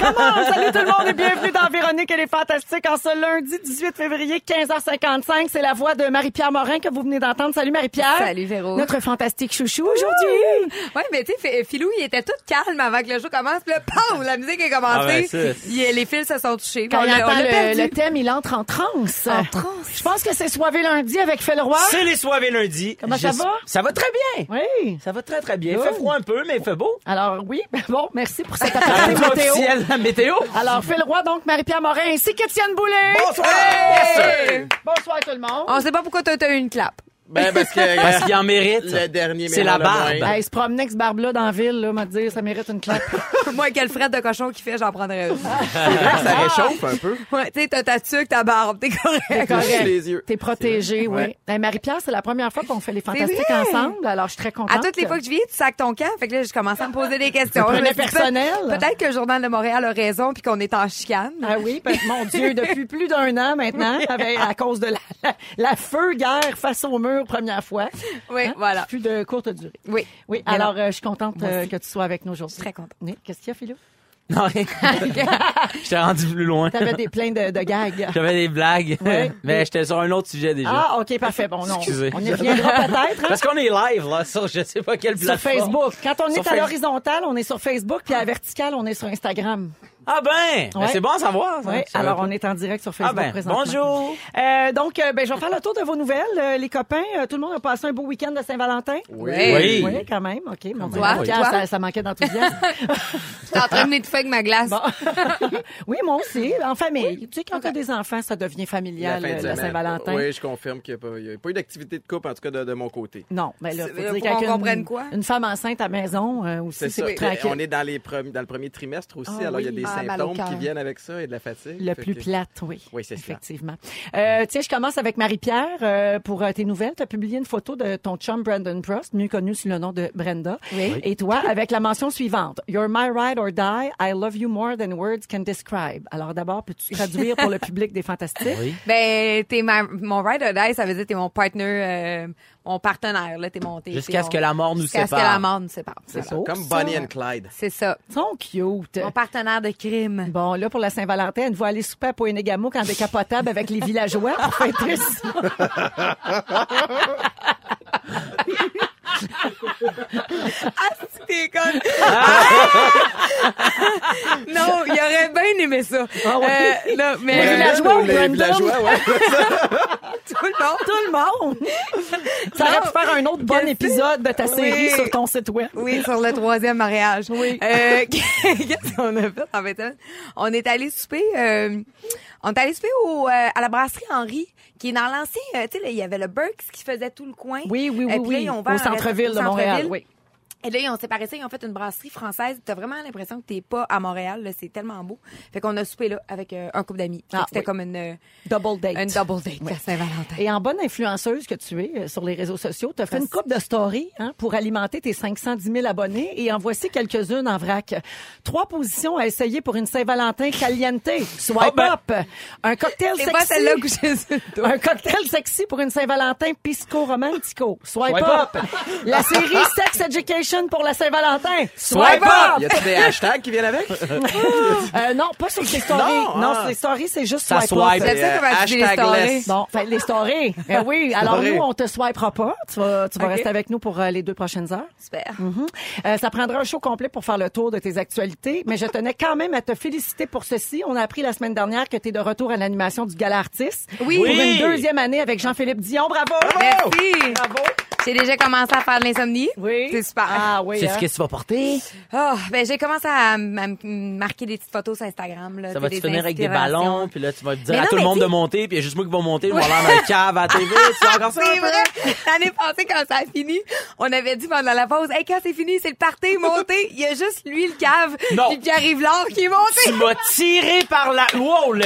Comment? Salut tout le monde et bienvenue dans Véronique et les Fantastiques en ce lundi 18 février 15h55. C'est la voix de Marie-Pierre Morin que vous venez d'entendre. Salut Marie-Pierre. Salut, Véro. Notre fantastique chouchou aujourd'hui. Ouais, mais tu sais, Philou, il était tout calme avant que le show commence. Puis là, pow, la musique est Ah commencée. ben, ça. Il- les fils se sont touchés. Quand On il entend le, le thème, il entre en transe. En transe. Je pense que c'est Soivé lundi avec Phil Roy. C'est les soirées lundi. Comment ça va? Ça va très bien. Oui. Ça va très très bien. Il fait froid un peu, mais il fait beau. Alors oui, ben bon, merci pour cette météo. La météo. Alors Phil Roy, donc Marie-Pierre Morin ainsi qu'Étienne Boulay. Bonsoir. Hey! Bonsoir tout le monde. On sait pas pourquoi t'as eu une clap. Ben, parce que Parce qu'il en mérite. le dernier C'est la barbe. Hey, se promener avec ce barbe-là dans la ville, là, m'a dit, ça mérite une claque. Moi, quel fret de cochon qu'il fait, j'en prendrais une. C'est vrai que ça réchauffe un peu. Ouais, tu sais, t'as ta tuque, ta barbe, t'es correct. T'es correct. les yeux. T'es protégé, oui. Ouais. Hey, Marie-Pierre, c'est la première fois qu'on fait les fantastiques ensemble, alors je suis très contente. À toutes les fois que je viens, tu sacs ton camp. Fait que là, je commence à me poser des questions. Personnel. peut- Peut-être que le Journal de Montréal a raison puis qu'on est en chicane. Ah oui, ben, mon Dieu, depuis plus d'un an maintenant, avec- à cause de la, la, la feu guerre face au mur première fois. Oui, Hein? voilà. Plus de courte durée. Oui. Oui, Mais alors euh, je suis contente euh, que tu sois avec nous aujourd'hui. Très contente. Oui, Qu'est-ce qu'il y a, Philou? Non, rien. J'étais rendu plus loin. T'avais des pleins de, de gags. J'avais des blagues. Mais j'étais sur un autre sujet déjà. Ah, OK, parfait. Bon, non. Excusez. On y reviendra peut-être. hein? Parce qu'on est live, là, sur je sais pas quelle Sur plateforme. Facebook. Quand on est Sur à l'horizontale, on est sur Facebook, puis à la verticale, on est sur Instagram. Ah ben! Ben, Ouais. c'est bon à savoir. ça. Oui, Ça alors va. on est en direct sur Facebook Ah ben, présentement. bonjour! Euh, donc, euh, ben, je vais faire le tour de vos nouvelles. Euh, les copains, euh, tout le monde a passé un beau week-end de Saint-Valentin? Oui. Oui. Oui, quand même. OK. Mon Dieu, Toi, Pierre, toi? Ça, ça manquait d'enthousiasme. J'étais en train de m'étouffer avec ma glace. oui, moi aussi, en famille. Tu sais, quand tu as des enfants, ça devient familial, euh, la semaine. Valentin Oui, je confirme qu'il n'y a, pas eu d'activité de couple, en tout cas de, de mon côté. Non, mais là, C'est- faut faut dire qu'on qu'avec une- comprenne quoi? Une femme enceinte à maison euh, aussi, C'est c'est ça. plus tranquille. On est dans, les premi- dans le premier trimestre aussi, Ah alors il y a oui. des Ah, symptômes cœur. qui viennent avec ça et de la fatigue. Le Fait plus que- plate, oui. Oui, c'est ça. Effectivement. Euh, tiens, je commence avec Marie-Pierre euh, pour euh, tes nouvelles. Tu as publié une photo de ton chum Brandon Prost, mieux connu sous le nom de Brenda. Oui. Et toi, avec la mention suivante. You're my ride or die. I love you more than words can describe. Alors d'abord, peux-tu traduire pour le public des Fantastiques? Oui. Ben, t'es ma, mon ride or die, ça veut dire t'es mon partner, euh, mon partenaire, là, t'es mon, t'es- Jusqu'à ce que la mort nous Jusqu'à ce que sépare. la mort nous sépare. C'est beau, Comme ça. Bonnie and Clyde. C'est ça. Ils sont cute. Mon partenaire de crime. Bon, là, pour la Saint-Valentin, elle va aller souper à Poénégamo quand décapotable avec les villageois pour fêter ça. T'es conne. non, il aurait bien aimé ça. Ah ouais? Euh, non, mais villageois ou les Brandon? villageois, ouais. tout le monde. Tout le monde! Ça aurait pu faire un autre bon épisode de ta série Oui. sur ton site web. Oui, sur le troisième mariage. Oui. Euh, Qu'est-ce qu'on a fait? En fait? On est allé souper, euh, on est allé souper au, euh, à la brasserie Henri, qui est dans l'ancien, euh, tu sais, il y avait le Burks qui faisait tout le coin. Oui, oui, oui, Et puis oui. Au centre-ville restaurant- de Montréal, oui. Et là, ils ont séparé ça, ils ont fait une brasserie française. T'as vraiment l'impression que t'es pas à Montréal, là, c'est tellement beau. Fait qu'on a soupé là avec euh, un couple d'amis. Ah, C'était oui. comme une, euh, Double date. une double date à Saint-Valentin. Et en bonne influenceuse que tu es euh, sur les réseaux sociaux, tu as fait une coupe de story hein, pour alimenter tes 510 000 abonnés et en voici quelques-unes en vrac. Trois positions à essayer pour une Saint-Valentin caliente. Swipe Ah ben. up. Un cocktail sexy. pas celle-là que. Un cocktail sexy pour une Saint-Valentin pisco romantico. Swipe, Swipe up. up. La série Sex Education pour la Saint-Valentin. Swipe up. Y a-t-il des hashtags qui viennent avec? Euh, non, pas sur tes stories. Non, Non, ah. sur les stories, c'est juste Ça swipe, swipe. ça Euh, comment tu dis les hashtag stories. less. Bon, fait, les stories. Eh oui, alors nous, on te swipera pas. Tu vas, tu vas rester avec nous pour euh, les deux prochaines heures. Super. Mhm. Euh, ça prendra un show complet pour faire le tour de tes actualités, mais je tenais quand même à te féliciter pour ceci. On a appris la semaine dernière que tu es de retour à l'animation du Gala Artiste. Oui. Pour Oui. une deuxième année avec Jean-Philippe Dion. Bravo! Merci. Bravo! J'ai déjà commencé à faire de l'insomnie. Oui. C'est super. Ah oui. C'est hein? ce que tu vas porter? Oh, ben j'ai commencé à, à marquer des petites photos sur Instagram. Là, Ça tu va te finir avec des ballons, puis là, tu vas dire Mais à tout le monde tu- de monter, puis il y a juste moi qui va monter, on va aller dans le cave à la TV. Tu sais encore ça? C'est vrai. L'année passée, quand ça a fini, on avait dit pendant la pause, hey, quand c'est fini, c'est le party, monter. Il y a juste lui, le cave, Non. puis Pierre-Yves qui est Tu monté. m'as tiré par la... Wow, le...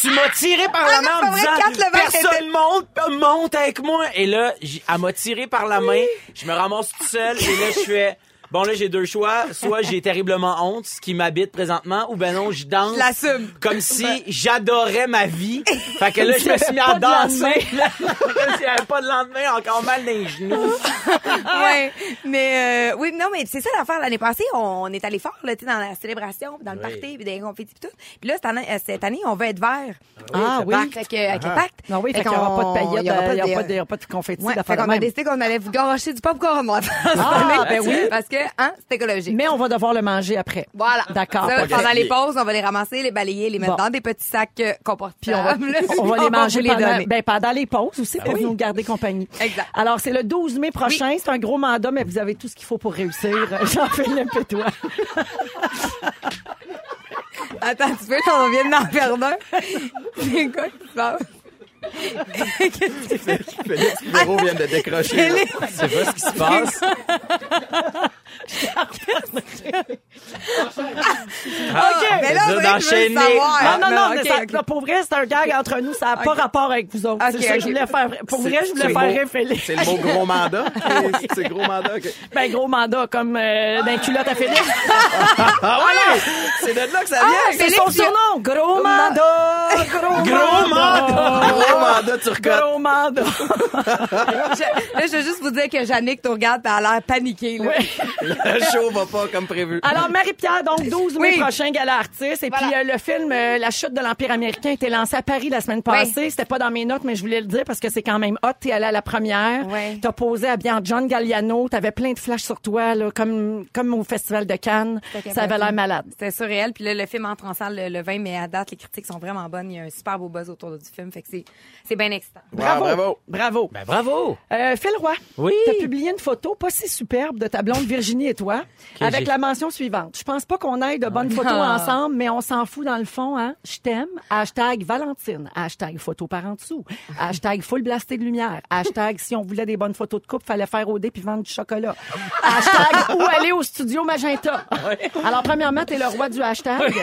Tu m'as tiré par la Ah non, main en disant personne monte, monte avec moi. Et là, elle m'a tiré par la main. Je me ramasse tout seul et là je fais bon là j'ai deux choix, soit j'ai terriblement honte, ce qui m'habite présentement, ou ben non, je danse Je l'assume. comme si j'adorais ma vie. Fait que là je me suis mis à danser. Comme s'il y avait pas de lendemain, encore mal dans les genoux. ouais, mais euh, oui, non, mais c'est ça l'affaire. L'année passée, on, est allé fort, là, tu sais, dans la célébration, puis dans le Oui. party, puis dans les confettis, puis tout. Puis là, cette année, euh, cette année, on va être vert. Ah oui. Fait que, avec le pacte. Non, oui, fait Fait qu'il n'y aura pas de paillettes, il y aura il n'y aura de- pas de, il y aura pas de confettis. Ouais, d'affaires fait qu'on a décidé qu'on allait vous garocher du popcorn moi, Ah, ben oui. Parce que, hein, c'est écologique. Mais on va devoir le manger après. Voilà. D'accord. Ça, pendant les pauses, on va les ramasser, les balayer, les mettre Bon. dans des petits sacs euh, Puis on va, comportables. on va les manger vous pendant, donner. ben, pendant les pauses aussi pour nous garder compagnie. Exact. Alors, c'est le 12 mai prochain. C'est un gros mandat, mais vous avez tout ce qu'il faut pour réussir. Jean-Philippe et toi. Attends, tu veux qu'on vienne d'en perdre un? C'est quoi qui se passe? Félix Bureau vient de décrocher. là. C'est pas ce qui se passe. OK. Mais là, c'est on dur dirait que je veux d'enchaîner. savoir. Non, non, non, mais ça- ok. pour vrai, c'est un gag entre nous. Ça n'a pas rapport avec vous autres. Ok, C'est ça que ok. je voulais faire. Pour vrai, je voulais faire le mot- rire Félix. C'est le mot gros mandat. C'est- C'est gros mandat. ok. Ben, gros mandat, comme euh, d'un culotte à Félix. Ah ouais! C'est de là que ça vient. C'est Félix, son il surnom. Gros mandat. Gros Gros mandat. Gros mandat, tu recotes. Gros mandat. Je- Là, je veux juste vous dire que Jannick te regarde, t'as l'air paniqué. Là. Le show va pas comme prévu. Alors, Marie-Pierre, donc 12 mai Oui. prochain, Gala Artiste. Et Voilà. puis, euh, le film euh, La chute de l'Empire américain a été lancé à Paris la semaine passée. C'était pas dans mes notes, mais je voulais le dire parce que c'est quand même hot. T'es allé à la première. Ouais. T'as posé à bien John Galliano. T'avais plein de flashs sur toi, là, comme, comme au Festival de Cannes. Ça avait l'air malade. C'était surréel. Puis là, le film entre en salle le, le 20, mais à date, les critiques sont vraiment bonnes. Il y a un super beau buzz autour du film. Fait que c'est, c'est bien excitant. Bravo. bravo. Bravo. Ben bravo. Euh, Phil Roy, Oui. t'as publié une photo pas si superbe de ta blonde Virginie et toi, avec la mention suivante. Je pense pas qu'on aille de bonnes photos Ah. ensemble, mais on s'en fout dans le fond. Hein? Je t'aime. Hashtag Valentine. Hashtag photo par en dessous. Hashtag full blasté de lumière. Hashtag si on voulait des bonnes photos de couple, fallait faire au dé puis vendre du chocolat. Hashtag où aller au studio Magenta. Alors premièrement, t'es le roi du hashtag.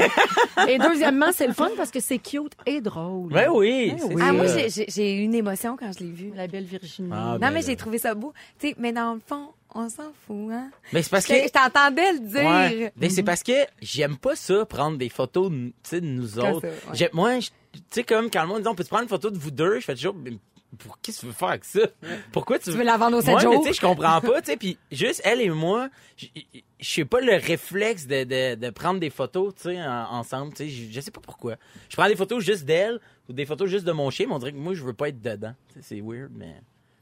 Et deuxièmement, c'est le fun parce que c'est cute et drôle. Ben oui. Ben c'est oui. Ah. Moi, j'ai, j'ai, une émotion quand je l'ai vu. La belle Virginie. Ah, non, ben mais là. j'ai trouvé ça beau. Tu sais, mais dans le fond, on s'en fout, hein? Mais c'est parce Je, que. je t'entendais le dire. Ouais. Mais c'est parce que j'aime pas ça, prendre des photos de, tu sais, de nous Comme autres. ça, ouais. J'aime- Moi, je- tu sais, comme quand le monde dit, on peut te prendre une photo de vous deux, je fais toujours, mais pour que tu veux faire avec ça? Pourquoi tu, Tu veux la vendre Ouais, mais jours? tu sais, je comprends pas, tu sais, puis juste elle et moi, je sais pas le réflexe de, de, de prendre des photos, tu sais, en- ensemble, tu sais, je, sais pas pourquoi. Je prends des photos juste d'elle des photos juste de mon chien, mais on dirait que moi, je veux pas être dedans. C'est weird, mais.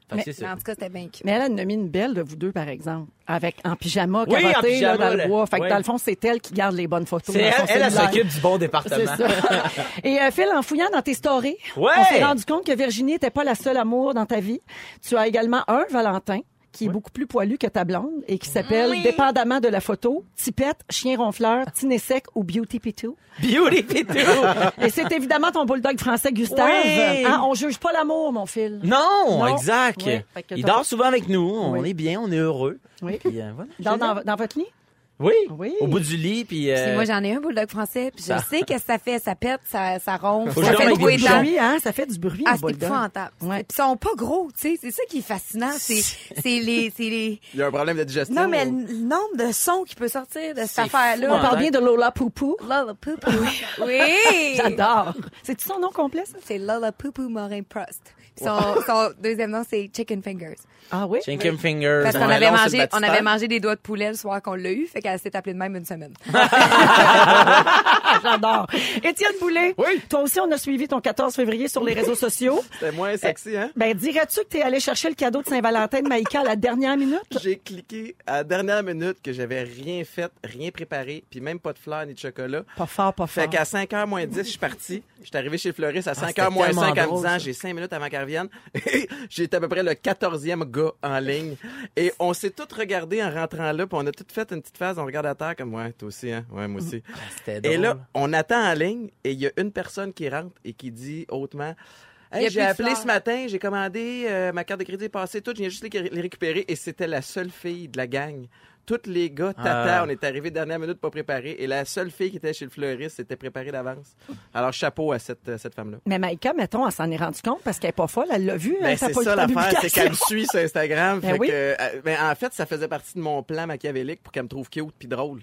Fait Mais- en tout cas, c'était bien cute. Mais elle elle en a mis une belle de vous deux, par exemple, avec en pyjama, Oui, en carotté, pyjama, là, dans le bois. Fait que Oui. dans le fond, c'est elle qui garde les bonnes photos. C'est elle, elle, s'occupe du bon C'est département. ça. Et euh, Phil, en fouillant dans tes stories, Ouais. on s'est rendu compte que Virginie n'était pas la seule amour dans ta vie. Tu as également un Valentin qui est beaucoup plus poilu que ta blonde et qui s'appelle, dépendamment de la photo, Tipette, Chien ronfleur, Tiné sec ou Beauty Pitou. Beauty Pitou. Et c'est évidemment ton bulldog français, Gustave. Oui. Hein, on juge pas l'amour, mon Phil. Non, Non. exact. Ouais, fait que il t'as dort pas- souvent avec nous. On Oui. est bien, on est heureux. Oui. Puis, euh, voilà. Dans, dans, dans votre lit? Oui. Oui. Au bout du lit, puis. euh, Puis moi, j'en ai un bulldog français, puis je Ça- sais qu'est-ce que ça fait. Ça pète, ça, ça ronfle, Faut que ça je fait dorme avec bruit de bruit, hein? Ça fait du bruit, Ah, c'est bulldog. épouvantable. Ouais. Puis ils sont pas gros, tu sais. C'est ça qui est fascinant. C'est, c'est les, c'est les... Il y a un problème de digestion. Non, mais ou- le nombre de sons qui peut sortir de cette affaire-là. On parle bien de Lola Poupou. Lola Poupou. Oui! J'adore. C'est son nom complet, ça? C'est Lola Poupou Morin Prost. Son, son deuxième nom, c'est Chicken Fingers. Ah oui? Chicken fingers. Parce qu'on Ouais, avait mangé, on avait mangé des doigts de poulet le soir qu'on l'a eu, fait qu'elle s'est appelée de même une semaine. Ah, J'adore. Étienne Boulay. Oui. Toi aussi, on a suivi ton 14 février sur les réseaux sociaux. C'était moins sexy, hein? Ben, dirais-tu que t'es allé chercher le cadeau de Saint-Valentin de Maïka à la dernière minute? J'ai cliqué à la dernière minute que j'avais rien fait, rien préparé, puis même pas de fleurs ni de chocolat. Pas fort, pas fort. Fait qu'à 5h moins 10, je suis parti. J'étais arrivé chez le fleuriste à 5h c'était moins tellement 5 en me disant j'ai 5 minutes avant qu'elle Et J'étais à peu près le 14e gars en ligne. Et on s'est tous regardés en rentrant là, puis on a tous fait une petite phase, on regarde à terre comme ouais, toi aussi, hein? Ouais, moi aussi. C'était drôle. Et là, on attend en ligne et il y a une personne qui rentre et qui dit hautement Hey, j'ai appelé ce matin, j'ai commandé, euh, ma carte de crédit est passée, tout, je viens juste les, les récupérer et c'était la seule fille de la gang. Tous les gars, tata, Ah. on est arrivé dernière minute pas préparés et la seule fille qui était chez le fleuriste s'était préparée d'avance. Alors chapeau à cette, euh, cette femme-là. Mais Maïka, mettons, elle s'en est rendue compte parce qu'elle est pas folle, elle l'a vu. Ben, hein, c'est pas vu ça l'affaire, c'est qu'elle me suit sur Instagram. Ben fait oui. que, euh, ben, en fait, ça faisait partie de mon plan machiavélique pour qu'elle me trouve cute puis drôle.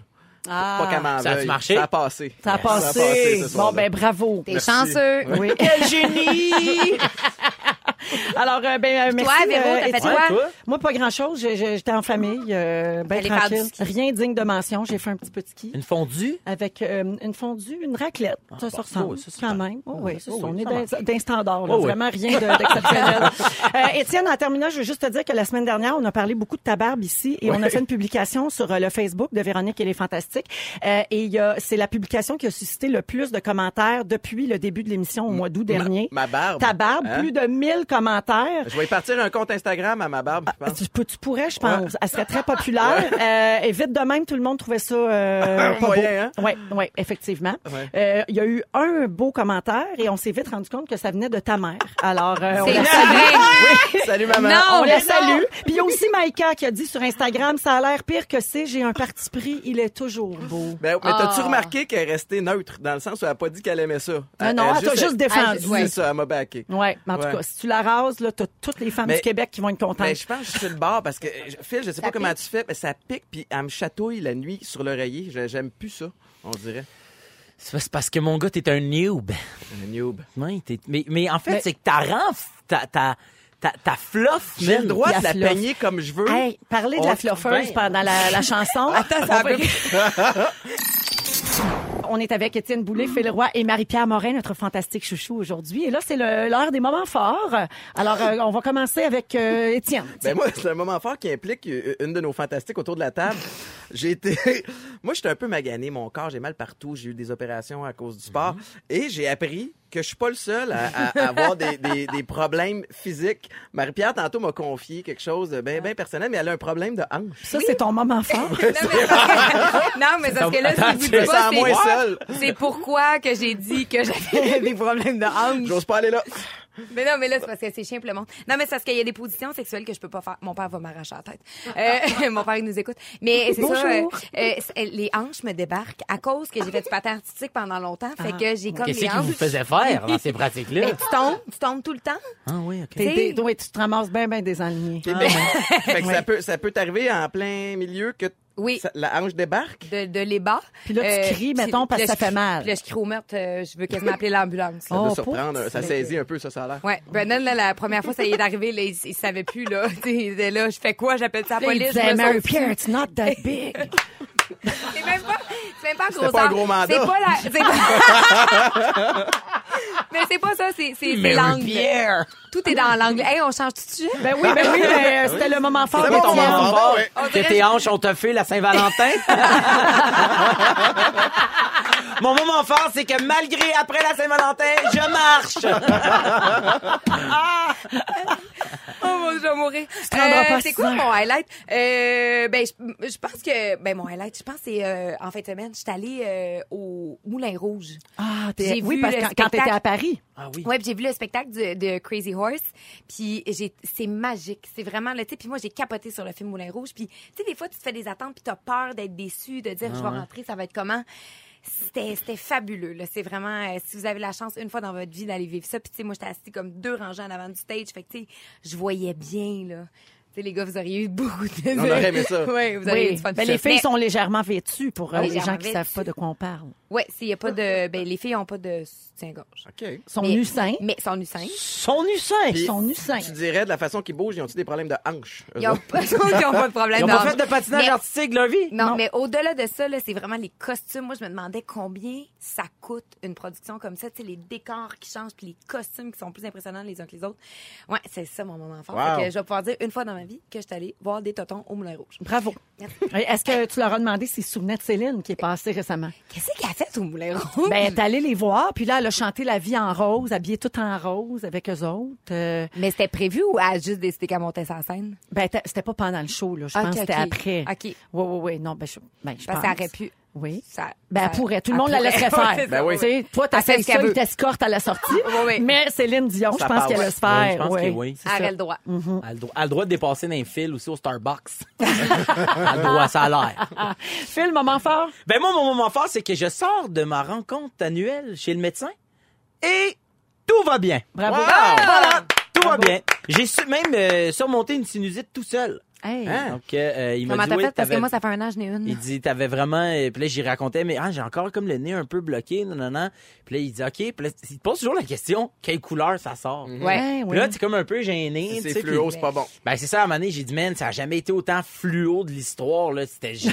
Ah, Pas qu'elle m'en Ça a-tu veuille. marché? Ça a passé. ça a passé. ce bon, soir-là. ben bravo. T'es chanceux. Oui. Quel génie! Alors, euh, ben, euh, merci. Véro, t'as fait Étienne. quoi? toi? Moi, pas grand-chose. J'étais en famille, euh, ben tranquille. Rien digne de mention. J'ai fait un petit peu de ski. Une fondue? Avec euh, une fondue, une raclette. ça, ça bon, ressemble. oui, ça, c'est quand même. Oh, oui, c'est Oh, oui, On est d'un standard. là. Oh, oui. Vraiment rien de- d'exceptionnel. euh, Étienne, en terminant, je veux juste te dire que la semaine dernière, on a parlé beaucoup de ta barbe ici et on a fait une publication sur euh, le Facebook de Véronique et les Fantastiques. Euh, et il y a- c'est la publication qui a suscité le plus de commentaires depuis le début de l'émission au mois d'août dernier. Ma barbe. Ta barbe, Hein? plus de 1000 commentaires. Je vais y partir un compte Instagram à ma barbe, je pense. Tu, pourrais, je pense. Elle serait très populaire. Euh, et vite de même, tout le monde trouvait ça euh, pas Moyen, beau. hein? Oui, ouais, effectivement. Ouais. Euh, Il y a eu un beau commentaire et on s'est vite rendu compte que ça venait de ta mère. Alors, euh, on C'est la salue. Salut maman. Non, On la salue. Puis il y a aussi Maïka qui a dit sur Instagram, ça a l'air pire que c'est, j'ai un parti pris, il est toujours beau. Ben, mais t'as-tu Ah. remarqué qu'elle est restée neutre, dans le sens où elle a pas dit qu'elle aimait ça? Non, non, elle t'a juste défendu. C'est Ouais. ça, elle m'a backé. Ouais, mais en tout cas, si tu la rases, là, t'as toutes les femmes Mais- du Québec qui vont être contentes. Je pense que je suis le bord parce que, Phil, je sais pas Ça comment tu fais, mais ça pique puis elle me chatouille la nuit sur l'oreiller. Je- J'aime plus ça, on dirait. C'est parce que mon gars, t'es un noob. Un noob. T'es- mais, mais en fait, Mais- c'est que ta rend, ta, ta, ta, ta fluff, J'ai le droit de la peigner comme je veux. Hey, parler de On- la fluffeuse ben- pendant la, la chanson. Attends, ça On est avec Étienne Boulay, Phil Roy et Marie-Pierre Morin, notre fantastique chouchou aujourd'hui. Et là, c'est l'heure des moments forts. Alors, euh, on va commencer avec euh, Étienne. Ben moi, c'est un moment fort qui implique euh, une de nos fantastiques autour de la table. J'ai été, moi, j'étais un peu magané, mon corps, j'ai mal partout, j'ai eu des opérations à cause du sport, et j'ai appris que je suis pas le seul à, à- à avoir des, des- des problèmes physiques. Marie-Pierre tantôt m'a confié quelque chose de bien bien personnel, mais elle a un problème de hanche. Ça, c'est ton moment fort. Non, mais parce que, non, mais parce que là, si vous dites pas, c'est pourquoi que j'ai dit que j'avais des problèmes de hanche. J'ose pas aller là. Mais non, mais là, c'est parce que c'est chiant pour le monde. Non, mais c'est parce qu'il y a des positions sexuelles que je peux pas faire. Mon père va m'arracher la tête. Euh, mon père, il nous écoute. Mais c'est ça, euh, euh, c'est- les hanches me débarquent à cause que j'ai fait du patin artistique pendant longtemps. Fait Ah. que j'ai comme Qu'est-ce les qui vous faisait faire dans ces pratiques-là? Mais tu tombes, tu tombes tout le temps. Ah oui, OK. T'es- t'es- oui, tu te ramasses bien, bien désaligné. Ben, fait que ça peut, ça peut t'arriver en plein milieu que Oui. ça- la hanche débarque? De, de les bas. Puis là, tu cries, mettons, parce que ça fait mal. Puis là, je crie au meurtre. euh, je veux quasiment appeler l'ambulance. Ça Oh, doit surprendre, ça saisit un peu, ça, ça a l'air. Ouais, Brennan, là, la première fois, ça y est arrivé, là, il, il savait plus, là. Tu sais, il était là, je fais quoi? J'appelle ça la Là, il police. disait, Mary. Pierre, it's not that big. C'est même pas, c'est même pas un C'était gros pas un gros mandat. C'est pas la, c'est pas... Mais c'est pas ça, c'est, l'angle. Pierre! Tout est dans l'angle. Hey, on change tout de suite? Ben oui, ben oui, mais euh, c'était le moment fort. C'était ton moment fort, Que tes hanches ont fait la Saint-Valentin? Mon moment fort, c'est que malgré après la Saint-Valentin, je marche! Oh mon Dieu, je vais mourir. pas c'est quoi mon highlight? Euh, ben, je, je pense que, ben, mon highlight, je pense que c'est, euh, en fin de semaine, je suis allée euh, au Moulin Rouge. Ah, t'es- oui, vu parce que quand, t'étais à Paris. Ah oui. Ouais, puis j'ai vu le spectacle de, de Crazy Horse, puis j'ai c'est magique, c'est vraiment le tu sais puis moi j'ai capoté sur le film Moulin Rouge, puis tu sais des fois tu te fais des attentes puis t'as peur d'être déçu, de dire je vais rentrer, ça va être comment? C'était fabuleux c'est vraiment euh, si vous avez la chance une fois dans votre vie d'aller vivre ça, puis tu sais moi j'étais assise comme deux rangées en avant du stage, fait que je voyais bien là. Les gars, vous auriez eu beaucoup de On aurait aimé ça. Ouais, vous auriez eu Oui. du fun. Ben, les filles Mais- sont légèrement vêtues pour euh, Oui, les gens qui savent vêtues. pas de quoi on parle. Ouais, s'il y a pas de ben les filles ont pas de soutien-gorge. OK. Ils sont Mais- nus sains. Mais sont nus seins. Son nu sein! Ils sont nus sains. Tu dirais, de la façon qu'ils bougent, ils ont-ils des problèmes de hanches? Ils ont autres? pas, ils ont pas de problème Ils ont pas fait de patinage Mais- artistique de leur vie? Non, Non. mais au-delà de ça, là, c'est vraiment les costumes. Moi, je me demandais combien ça coûte une production comme ça. Tu sais, les décors qui changent, puis les costumes qui sont plus impressionnants les uns que les autres. Ouais, c'est ça mon moment fort. Wow. Fait que je vais pouvoir dire une fois dans ma vie que je suis allée voir des totons au Moulin Rouge. Bravo. Est-ce que tu leur as demandé s'ils se souvenaient de Céline qui est passée récemment? Qu'est-ce qu'elle a fait au Moulin Rouge? Ben, elle est allée les voir, puis là, elle a chanté La vie en rose, habillée tout en rose avec eux autres. Euh, mais c'était prévu ou elle a juste décidé qu'elle montait sa scène? ben, c'était pas pendant le show, là. Je pense que c'était après. OK. Oui, oui, oui. Non, ben, je, ben, je Parce pense. qu'elle aurait pu. Oui. Ça, Ben, ça- elle pourrait. Tout le monde la laisserait faire. Ben oui. Tu sais, toi, t'as fait fait ce qu'elle ça, veut. il t'escorte à la sortie. Oui, oui. Mais Céline Dion, je pense qu'elle laisse faire. je pense oui. oui. C'est Elle ça. aurait le droit. Elle a le droit- elle a le droit de dépasser dans un fil aussi au Starbucks. elle a le droit, ça a l'air. Phil, moment fort? Ben moi, mon moment fort, c'est que je sors de ma rencontre annuelle chez le médecin et tout va bien. Bravo. Wow! Voilà, tout va bien. J'ai su- même euh, surmonté une sinusite tout seul. Hey. Hein? Donc, euh, il m'a Comment dit, t'as oui, fait? Parce que t'avais- moi, ça fait un an, je n'ai une. Il dit, t'avais vraiment. euh, Puis là, j'y racontais, mais ah, j'ai encore comme le nez un peu bloqué, non, non, non. Puis là, il dit, OK. Puis là, il te pose toujours la question, quelle couleur ça sort? Ouais. Ouais, Puis là, t'es comme un peu gêné. C'est fluo, puis- c'est pas bon. Ben, c'est ça, à un moment donné, j'ai dit, man, ça a jamais été autant fluo de l'histoire, là. C'était, j'ai-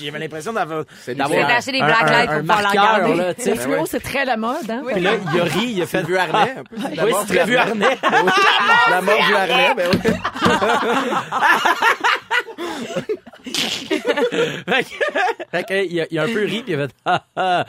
j'avais l'impression d'avoir, C'est d'avoir acheté des black lights pour marqueur, regarder. là, tu sais. Le fluo, c'est très la mode, hein? Puis là, il a ri, il a fait Fait vu harnais, un peu. Oui, c'est très vu harnais. La mort du harnais, ben oui. fait que, fait que, il, a, il a un peu ri, puis il a fait ah, ah.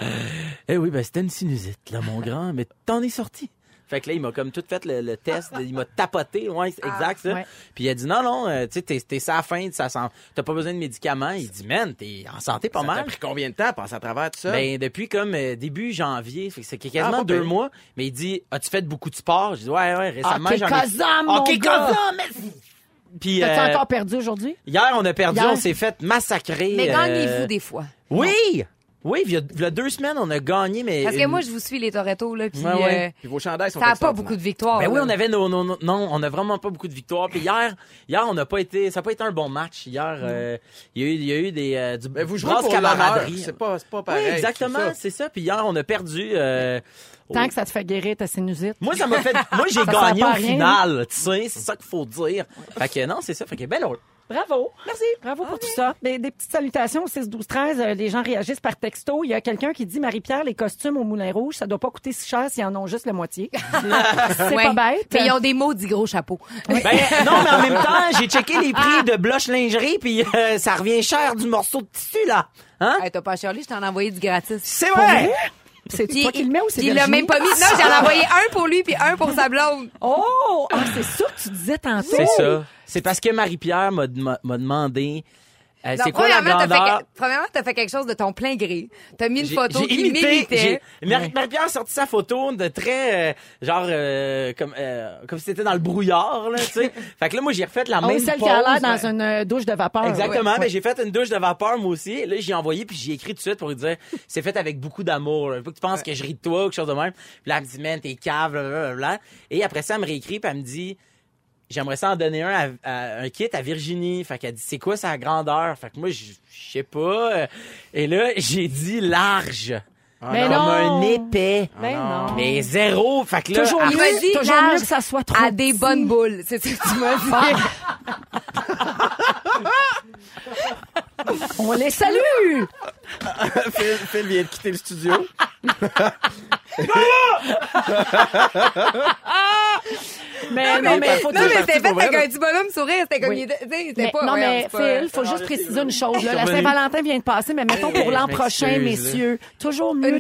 Eh oui, ben c'était une sinusite, là, mon grand, mais t'en es sorti. Fait que là, il m'a comme tout fait le, le test, il m'a tapoté, ouais, c'est exact ça. ouais. Puis il a dit non, non, euh, tu sais, t'es, ça la fin, ça sent, t'as pas besoin de médicaments. Il dit, man, t'es en santé pas Ça t'a mal. pris combien de temps à passer à travers tout ça? Ben, depuis comme euh, début janvier, fait que c'est quasiment Ah, deux mois, mais il dit, as-tu fait beaucoup de sport? J'ai dit, ouais, ouais, récemment, j'en ai... Kazam, mon Ok, gars! Kazam, mais- Puis, T'as-tu euh, encore perdu aujourd'hui? hier, on a perdu, Hier? on s'est fait massacrer. Mais euh, gagnez-vous des fois. Oui! Oui, il y, a, il y a deux semaines, on a gagné, mais... Parce que une- moi, je vous suis les Toretto, là, puis Ouais, ouais. euh, Puis vos chandails sont ça n'a pas extraordinaires. beaucoup de victoires. Ben oui, là. on avait nos, nos- nos- non, on a vraiment pas beaucoup de victoires. Puis hier, hier, on n'a pas été, ça n'a pas été un bon match. Hier, euh, il y a eu, il y a eu des, euh, du Mais vous jouez pour l'honneur. camaraderie. C'est pas, c'est pas Oui, pareil. exactement, c'est ça. c'est ça. Puis hier, on a perdu. euh, Tant que ça te fait guérir ta sinusite. Moi, ça m'a fait. Moi, j'ai Ça sert gagné pas au final. Tu sais, c'est ça qu'il faut dire. Fait que non, c'est ça. Fait que ben heureux. Bravo. Merci. Bravo pour tout ça. Des, des petites salutations au 6 12 13 euh, les gens réagissent par texto. Il y a quelqu'un qui dit Marie-Pierre, les costumes au Moulin Rouge, ça doit pas coûter si cher s'ils en ont juste la moitié. c'est Ouais. pas bête. Mais ils ont des maudits gros chapeaux. Ben non, mais en même temps, j'ai checké les prix de blush lingerie, puis euh, ça revient cher du morceau de tissu là. Hein? Hey, T'as pas chialé, je t'en ai envoyé du gratis. C'est vrai? C'est toi qui le mets ou c'est Il l'a même pas mis. Non, j'en ai envoyé un pour lui puis un pour sa blonde. Oh! Ah, c'est ça que tu disais tantôt. C'est ça. C'est parce que Marie-Pierre m'a m'a- m'a demandé. Euh, c'est quoi la premièrement, t'as grandeur? fait Premièrement, t'as fait quelque chose de ton plein gré. T'as mis une photo qui imité, m'imitait. j'ai- Marie- Marie-Pierre a sorti sa photo de très, euh, genre, euh, comme, euh, comme si c'était dans le brouillard, là, tu sais. fait que là, moi, j'ai refait la Oh, même celle pose. qui a l'air dans une douche de vapeur. Exactement, Ouais. mais j'ai fait une douche de vapeur moi aussi. Là, j'ai envoyé puis j'ai écrit tout de suite pour lui dire c'est fait avec beaucoup d'amour. là. Faut que tu penses que je ris de toi ou quelque chose de même. Puis là, elle me dit man, t'es cave, blablabla. Et après ça, elle me réécrit puis elle me dit j'aimerais ça en donner un à, à- un kit à Virginie. Fait qu'elle dit c'est quoi sa grandeur? Fait que moi je je sais pas. Et là, j'ai dit large. Mais comme non. un épais. Ben non. Mais zéro. Fait que là, Toujours mieux, dit toujours large mieux que ça soit trop à des petit. bonnes boules. C'est ce que tu m'as dit. On les salue! Phil, Phil vient de quitter le studio. Mais non, mais faut non, dire- mais c'était fait avec là. un petit bonhomme sourire. C'était comme, Oui. il était- pas. non, mais Phil, faut juste préciser une chose. Là. La. Saint-Valentin vient de passer, mais mettons pour l'an je prochain, messieurs, toujours mieux,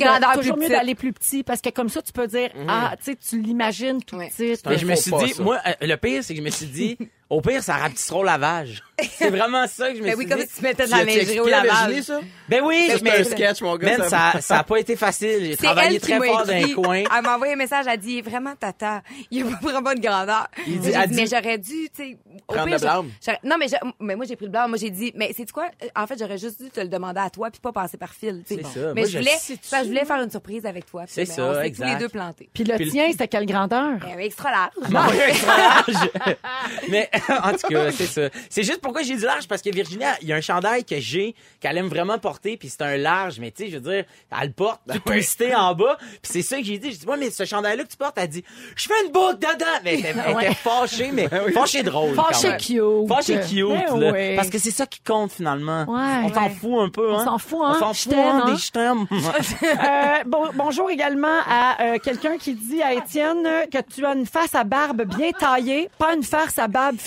d'aller plus petit parce que comme ça, tu peux dire, ah, tu sais, tu l'imagines tout petit. Mais je me suis dit, moi, euh, le pire, c'est que je me suis dit, au pire, ça rapetissera au lavage. C'est vraiment ça que je me Ben suis oui, comme dit. si tu mettais de la lingerie au lavage? Ça? Ben oui, Ça, mais un sketch, mon gars. Man, ça- ça, a pas été facile. J'ai C'est travaillé très fort les coins. Elle m'a envoyé un message, elle dit vraiment tata, il y a pas vraiment de grandeur. Il dit- dit, dit- mais j'aurais dû, tu sais, Prendre pire, le blâme. Non mais je- mais moi j'ai pris le blanc, moi j'ai dit mais c'est quoi? En fait, j'aurais juste dû te le demander à toi puis pas passer par fil. C'est ça. Mais Moi, je voulais ça, je voulais faire une surprise avec toi. C'est ben, ça, on s'est tous exact. les deux plantés. Puis le tien, c'était quelle grandeur? Euh, extra large. Oui, extra large. Mais en tout cas, c'est ça. C'est juste pourquoi j'ai dit large parce que Virginie, il y a un chandail que j'ai qu'elle aime vraiment porter puis c'est un large. Mais tu sais, je veux dire, elle le porte tout twisté en bas. Puis c'est ça que j'ai dit. J'ai dit, ouais, mais ce chandail-là que tu portes, elle dit, je fais une boucle dedans. Mais elle, était- elle Ouais. était fâchée, mais fâchée drôle. quand Fâché même. cute. Fâché cute, Ben là. oui. Parce que c'est ça qui compte finalement. Ouais. on s'en Ouais. fout un peu, On hein. s'en fout, hein. On s'en Je fout, t'aime, hein, hein. des je t'aime. Euh, bon- bonjour également à euh, quelqu'un qui dit à Étienne que tu as une face à barbe bien taillée, pas une face à barbe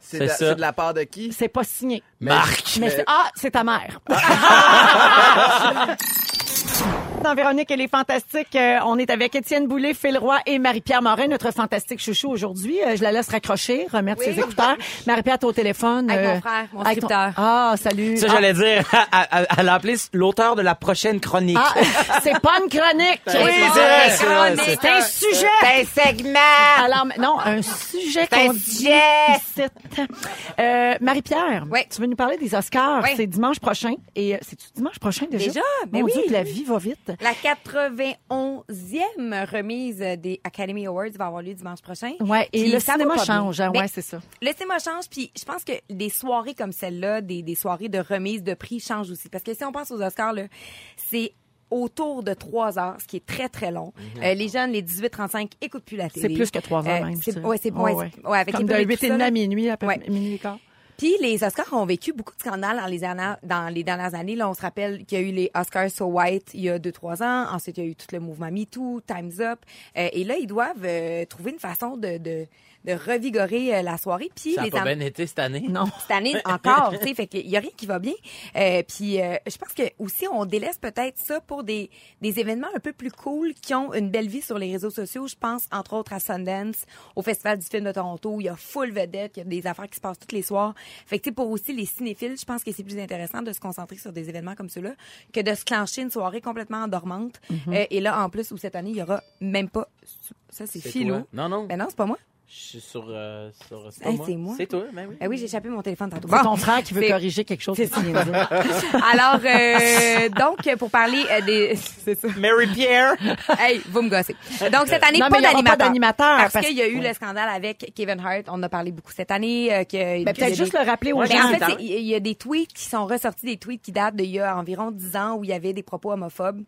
C'est de, ça. c'est de la part de qui? C'est pas signé. Marc. Mais c'est, ah, c'est ta mère. Dans Véronique, elle est fantastique. Euh, on est avec Étienne Boulay, Phil Roy et Marie-Pierre Morin, notre fantastique chouchou aujourd'hui. Euh, je la laisse raccrocher, remettre ses écouteurs. Marie-Pierre, t'es au téléphone. Avec euh, mon frère, mon ton- scripteur. Ah, salut. Ça, Ah, j'allais dire, elle, a appelé l'auteur de la prochaine chronique. ah, c'est pas une chronique. Oui, c'est vrai, c'est un sujet. C'est un segment. Alors, non, un sujet qu'on dit. Euh, Marie-Pierre, Oui. tu veux nous parler des Oscars? Oui. C'est dimanche prochain. Et euh, c'est dimanche prochain déjà? Déjà? Ben Mon oui. Dieu, que la vie va vite. La 91e remise des Academy Awards va avoir lieu dimanche prochain. Ouais, et Puis le cinéma change. hein, ouais, c'est ça. Le cinéma change, puis je pense que des soirées comme celle-là, des, des soirées de remise de prix changent aussi. Parce que si on pense aux Oscars, là, c'est autour de trois heures, ce qui est très, très long. Euh, les jeunes, les 18-35, écoutent plus la télé. C'est plus que trois heures Euh, même. c'est- ça. ouais, c'est ouais, c'est- ouais, avec Comme les de publics, 8 et demi à là. minuit, à peu Ouais. minuit et quart. Puis les Oscars ont vécu beaucoup de scandales dans les, dernières- dans les dernières années. Là, on se rappelle qu'il y a eu les Oscars So White il y a deux, trois ans. Ensuite, il y a eu tout le mouvement MeToo, Time's Up. Euh, et là, ils doivent euh, trouver une façon de, de, de revigorer euh, la soirée. Puis Ça a les pas am- bien été cette année? Non. cette année encore, tu sais, fait qu'il y a rien qui va bien. Euh, puis euh, je pense que aussi on délaisse peut-être ça pour des des événements un peu plus cool qui ont une belle vie sur les réseaux sociaux. Je pense entre autres à Sundance, au Festival du film de Toronto, où il y a full vedette, il y a des affaires qui se passent tous les soirs. Fait que tu sais pour aussi les cinéphiles, je pense que c'est plus intéressant de se concentrer sur des événements comme ceux-là que de se clencher une soirée complètement endormante. Euh, et là en plus où cette année il y aura même pas ça c'est philo. toi. Non, non. Ben non, c'est pas moi. Je suis sur. euh, sur c'est Hey, moi. c'est. C'est toi, ben oui. Ben oui, j'ai échappé mon téléphone tantôt. C'est Bon. ton frère qui veut C'est- corriger quelque chose dire. Alors, euh, donc, pour parler euh, des... C'est ça. Mary Pierre. Hey, vous me gossez. Donc, cette année, Non, pas d'animateur. Parce, parce- qu'il y a eu Ouais. le scandale avec Kevin Hart. On en a parlé beaucoup cette année. euh, que, Ben, Peut-être juste des- le rappeler aux Mais gens. en fait, c'est- il y a des tweets qui sont ressortis, des tweets qui datent d'il y a environ 10 ans où il y avait des propos homophobes.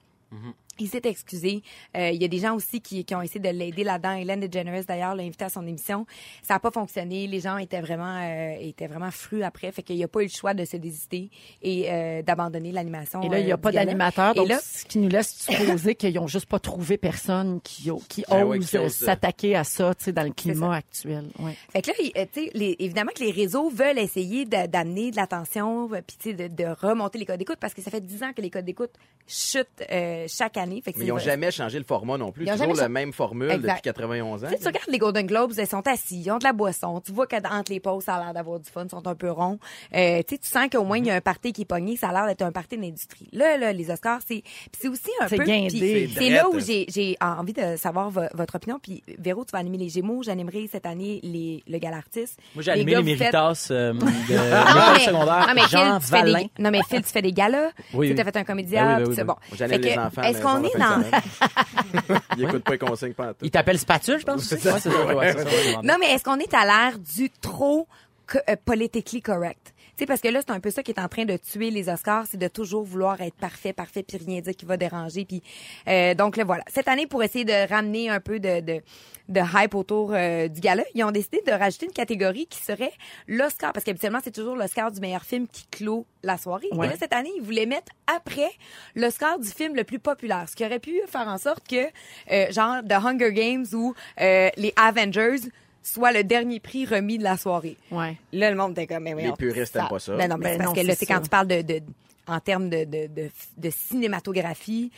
Il s'est excusé. Euh, il y a des gens aussi qui, qui ont essayé de l'aider là-dedans. Hélène DeGeneres, d'ailleurs, l'a invité à son émission. Ça n'a pas fonctionné. Les gens étaient vraiment, euh, étaient vraiment frus après. Fait qu'il n'y a pas eu le choix de se désister et euh, d'abandonner l'animation. Et là, il n'y a euh, pas d'animateur, donc là, ce qui nous laisse supposer qu'ils n'ont juste pas trouvé personne qui, Ah ose ouais, s'attaquer à ça, tu sais, dans le climat actuel. Ouais. Fait que là, tu sais, évidemment que les réseaux veulent essayer d'amener de l'attention, puis tu sais, de, de remonter les codes d'écoute, parce que ça fait 10 ans que les codes d'écoute chutent euh, chaque année. Fait que Mais c'est ils n'ont jamais changé le format non plus. Ils toujours la cha- même formule Exact. depuis 91 ans. Tu sais, tu regardes les Golden Globes, ils sont assis, ils ont de la boisson. Tu vois qu'entre les pauses, ça a l'air d'avoir du fun, ils sont un peu ronds. Euh, tu sais, tu sens qu'au moins, il y a un party qui est pogné, ça a l'air d'être un party d'industrie. Là, là, les Oscars, c'est puis c'est aussi un C'est peu... C'est C'est là où j'ai j'ai envie de savoir vo- votre opinion. Puis Véro, tu vas animer les Gémeaux. J'animerai cette année les, le Gala Artiste. Moi, j'ai animé les faites- Méritas euh, de Ah, mais- secondaire. non, mais Phil, Jean tu fais des- Valin. non, mais Phil, tu fais des galas. Oui, tu oui. as fait un comédien. Ben oui, ben bon. J'anime les enfants. Est-ce qu'on est dans... Ils écoutent pas les consignes pas. Il t'appelle Spatule, je pense. Ouais, c'est ça. ouais, c'est ça, ouais, Non, mais est-ce qu'on est à l'ère du trop euh, politically correct? Sais, parce que là, c'est un peu ça qui est en train de tuer les Oscars, c'est de toujours vouloir être parfait, parfait, puis rien dire qui va déranger. Puis euh, donc là, voilà. Cette année, pour essayer de ramener un peu de, de, de hype autour euh, du gala, ils ont décidé de rajouter une catégorie qui serait l'Oscar, parce qu'habituellement, c'est toujours l'Oscar du meilleur film qui clôt la soirée. Ouais. Et là, cette année, ils voulaient mettre après l'Oscar du film le plus populaire, ce qui aurait pu faire en sorte que, euh, genre, The Hunger Games ou euh, les Avengers soit le dernier prix remis de la soirée. Ouais. Là, le monde était comme, mais voyons, puristes aiment pas ça. Ben non, mais Ben parce non, que là, c'est quand tu parles de, de en termes de, de, de, de cinématographie,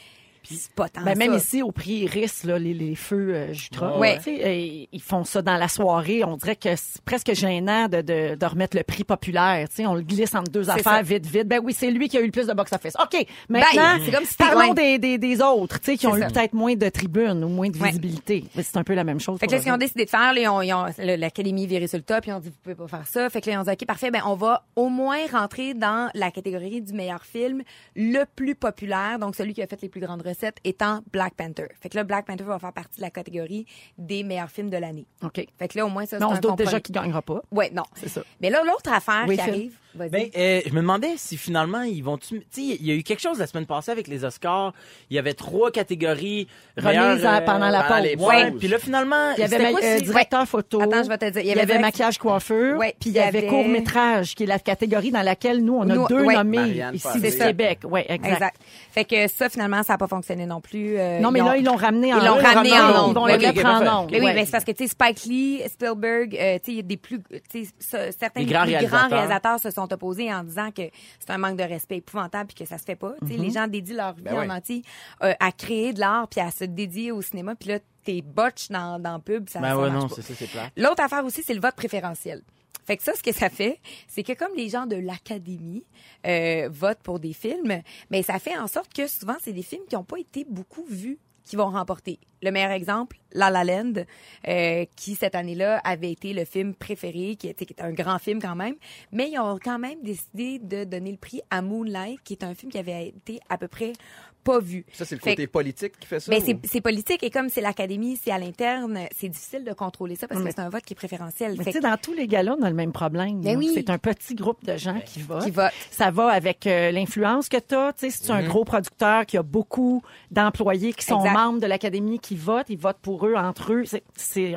c'est pas tant Ben, même ça. ici, au prix Iris, là, les, les feux euh, Jutra, Ouais. sais, euh, ils font ça dans la soirée. On dirait que c'est presque gênant de, de, de remettre le prix populaire. Tu sais, on le glisse entre deux affaires ça. vite, vite. Ben oui, c'est lui qui a eu le plus de box-office. OK, maintenant, Ben, c'est comme si parlons des, des, des autres, tu sais, qui ont eu peut-être moins de tribunes ou moins de visibilité. C'est un peu la même chose. Fait que là, ce qu'ils ont décidé de faire, là, ils ont, ils ont- le- l'Académie viré sur le top, ils ont dit, vous pouvez pas faire ça. Fait que là, ils ont dit, OK, parfait, ben, on va au moins rentrer dans la catégorie du meilleur film le plus populaire, donc celui qui a fait les plus grandes recettes étant Black Panther. Fait que là, Black Panther va faire partie de la catégorie des meilleurs films de l'année. OK. Fait que là, au moins, ça, Mais on c'est se un doute déjà qu'il gagnera pas. Ouais, non. C'est ça. Mais là, l'autre affaire Oui, qui Phil. arrive. Ben, euh, je me demandais si finalement ils vont. Tu sais, il y a eu quelque chose la semaine passée avec les Oscars. Il y avait trois catégories. Remises meilleures, à- pendant la pendant pause. Ouais. Puis là, finalement, Il y avait quoi, euh, directeur photo? Attends, je vais te dire. Il y avait, maquillage coiffure. Ouais, puis il y avait, court métrage, qui est la catégorie dans laquelle nous on a Nous, deux ouais. nommés Marianne ici du. Québec. Ouais, exact. Exact. Fait que ça, finalement, ça n'a pas fonctionné non plus. Euh, Non, mais là ils l'ont ramené en Ils l'ont ramené en. Ils vont le mettre en oui, mais c'est parce que, tu sais, Spike Lee, Spielberg, euh, tu sais, il y a des plus, tu sais, ça- certains des grands réalisateurs se sont sont opposés en disant que c'est un manque de respect épouvantable puis que ça se fait pas. Les gens dédient leur vie Ben ouais. en entier euh, à créer de l'art puis à se dédier au cinéma. Puis là, t'es botch dans, dans le pub. Ça, Ben ça ouais, marche non, pas. c'est ça, c'est plat. L'autre affaire aussi, c'est le vote préférentiel. Fait que ça, ce que ça fait, c'est que comme les gens de l'académie euh, votent pour des films, mais ça fait en sorte que souvent, c'est des films qui n'ont pas été beaucoup vus qui vont remporter. Le meilleur exemple, La La Land, euh, qui cette année-là avait été le film préféré, qui était, qui était un grand film quand même, mais ils ont quand même décidé de donner le prix à Moonlight, qui est un film qui avait été à peu près pas vu. Ça, c'est le Fait côté politique qui fait ça? mais ou- c'est, c'est politique et comme c'est l'académie, c'est à l'interne, c'est difficile de contrôler ça parce que c'est un vote qui est préférentiel. Mais tu sais, dans tous les galas, on a le même problème. Ben oui. C'est un petit groupe de gens qui votent. Qui votent. Ça va avec euh, l'influence que tu as. Tu sais, si tu es un gros producteur qui a beaucoup d'employés qui sont Exact. membres de l'académie qui votent, ils votent pour eux, entre eux. C'est-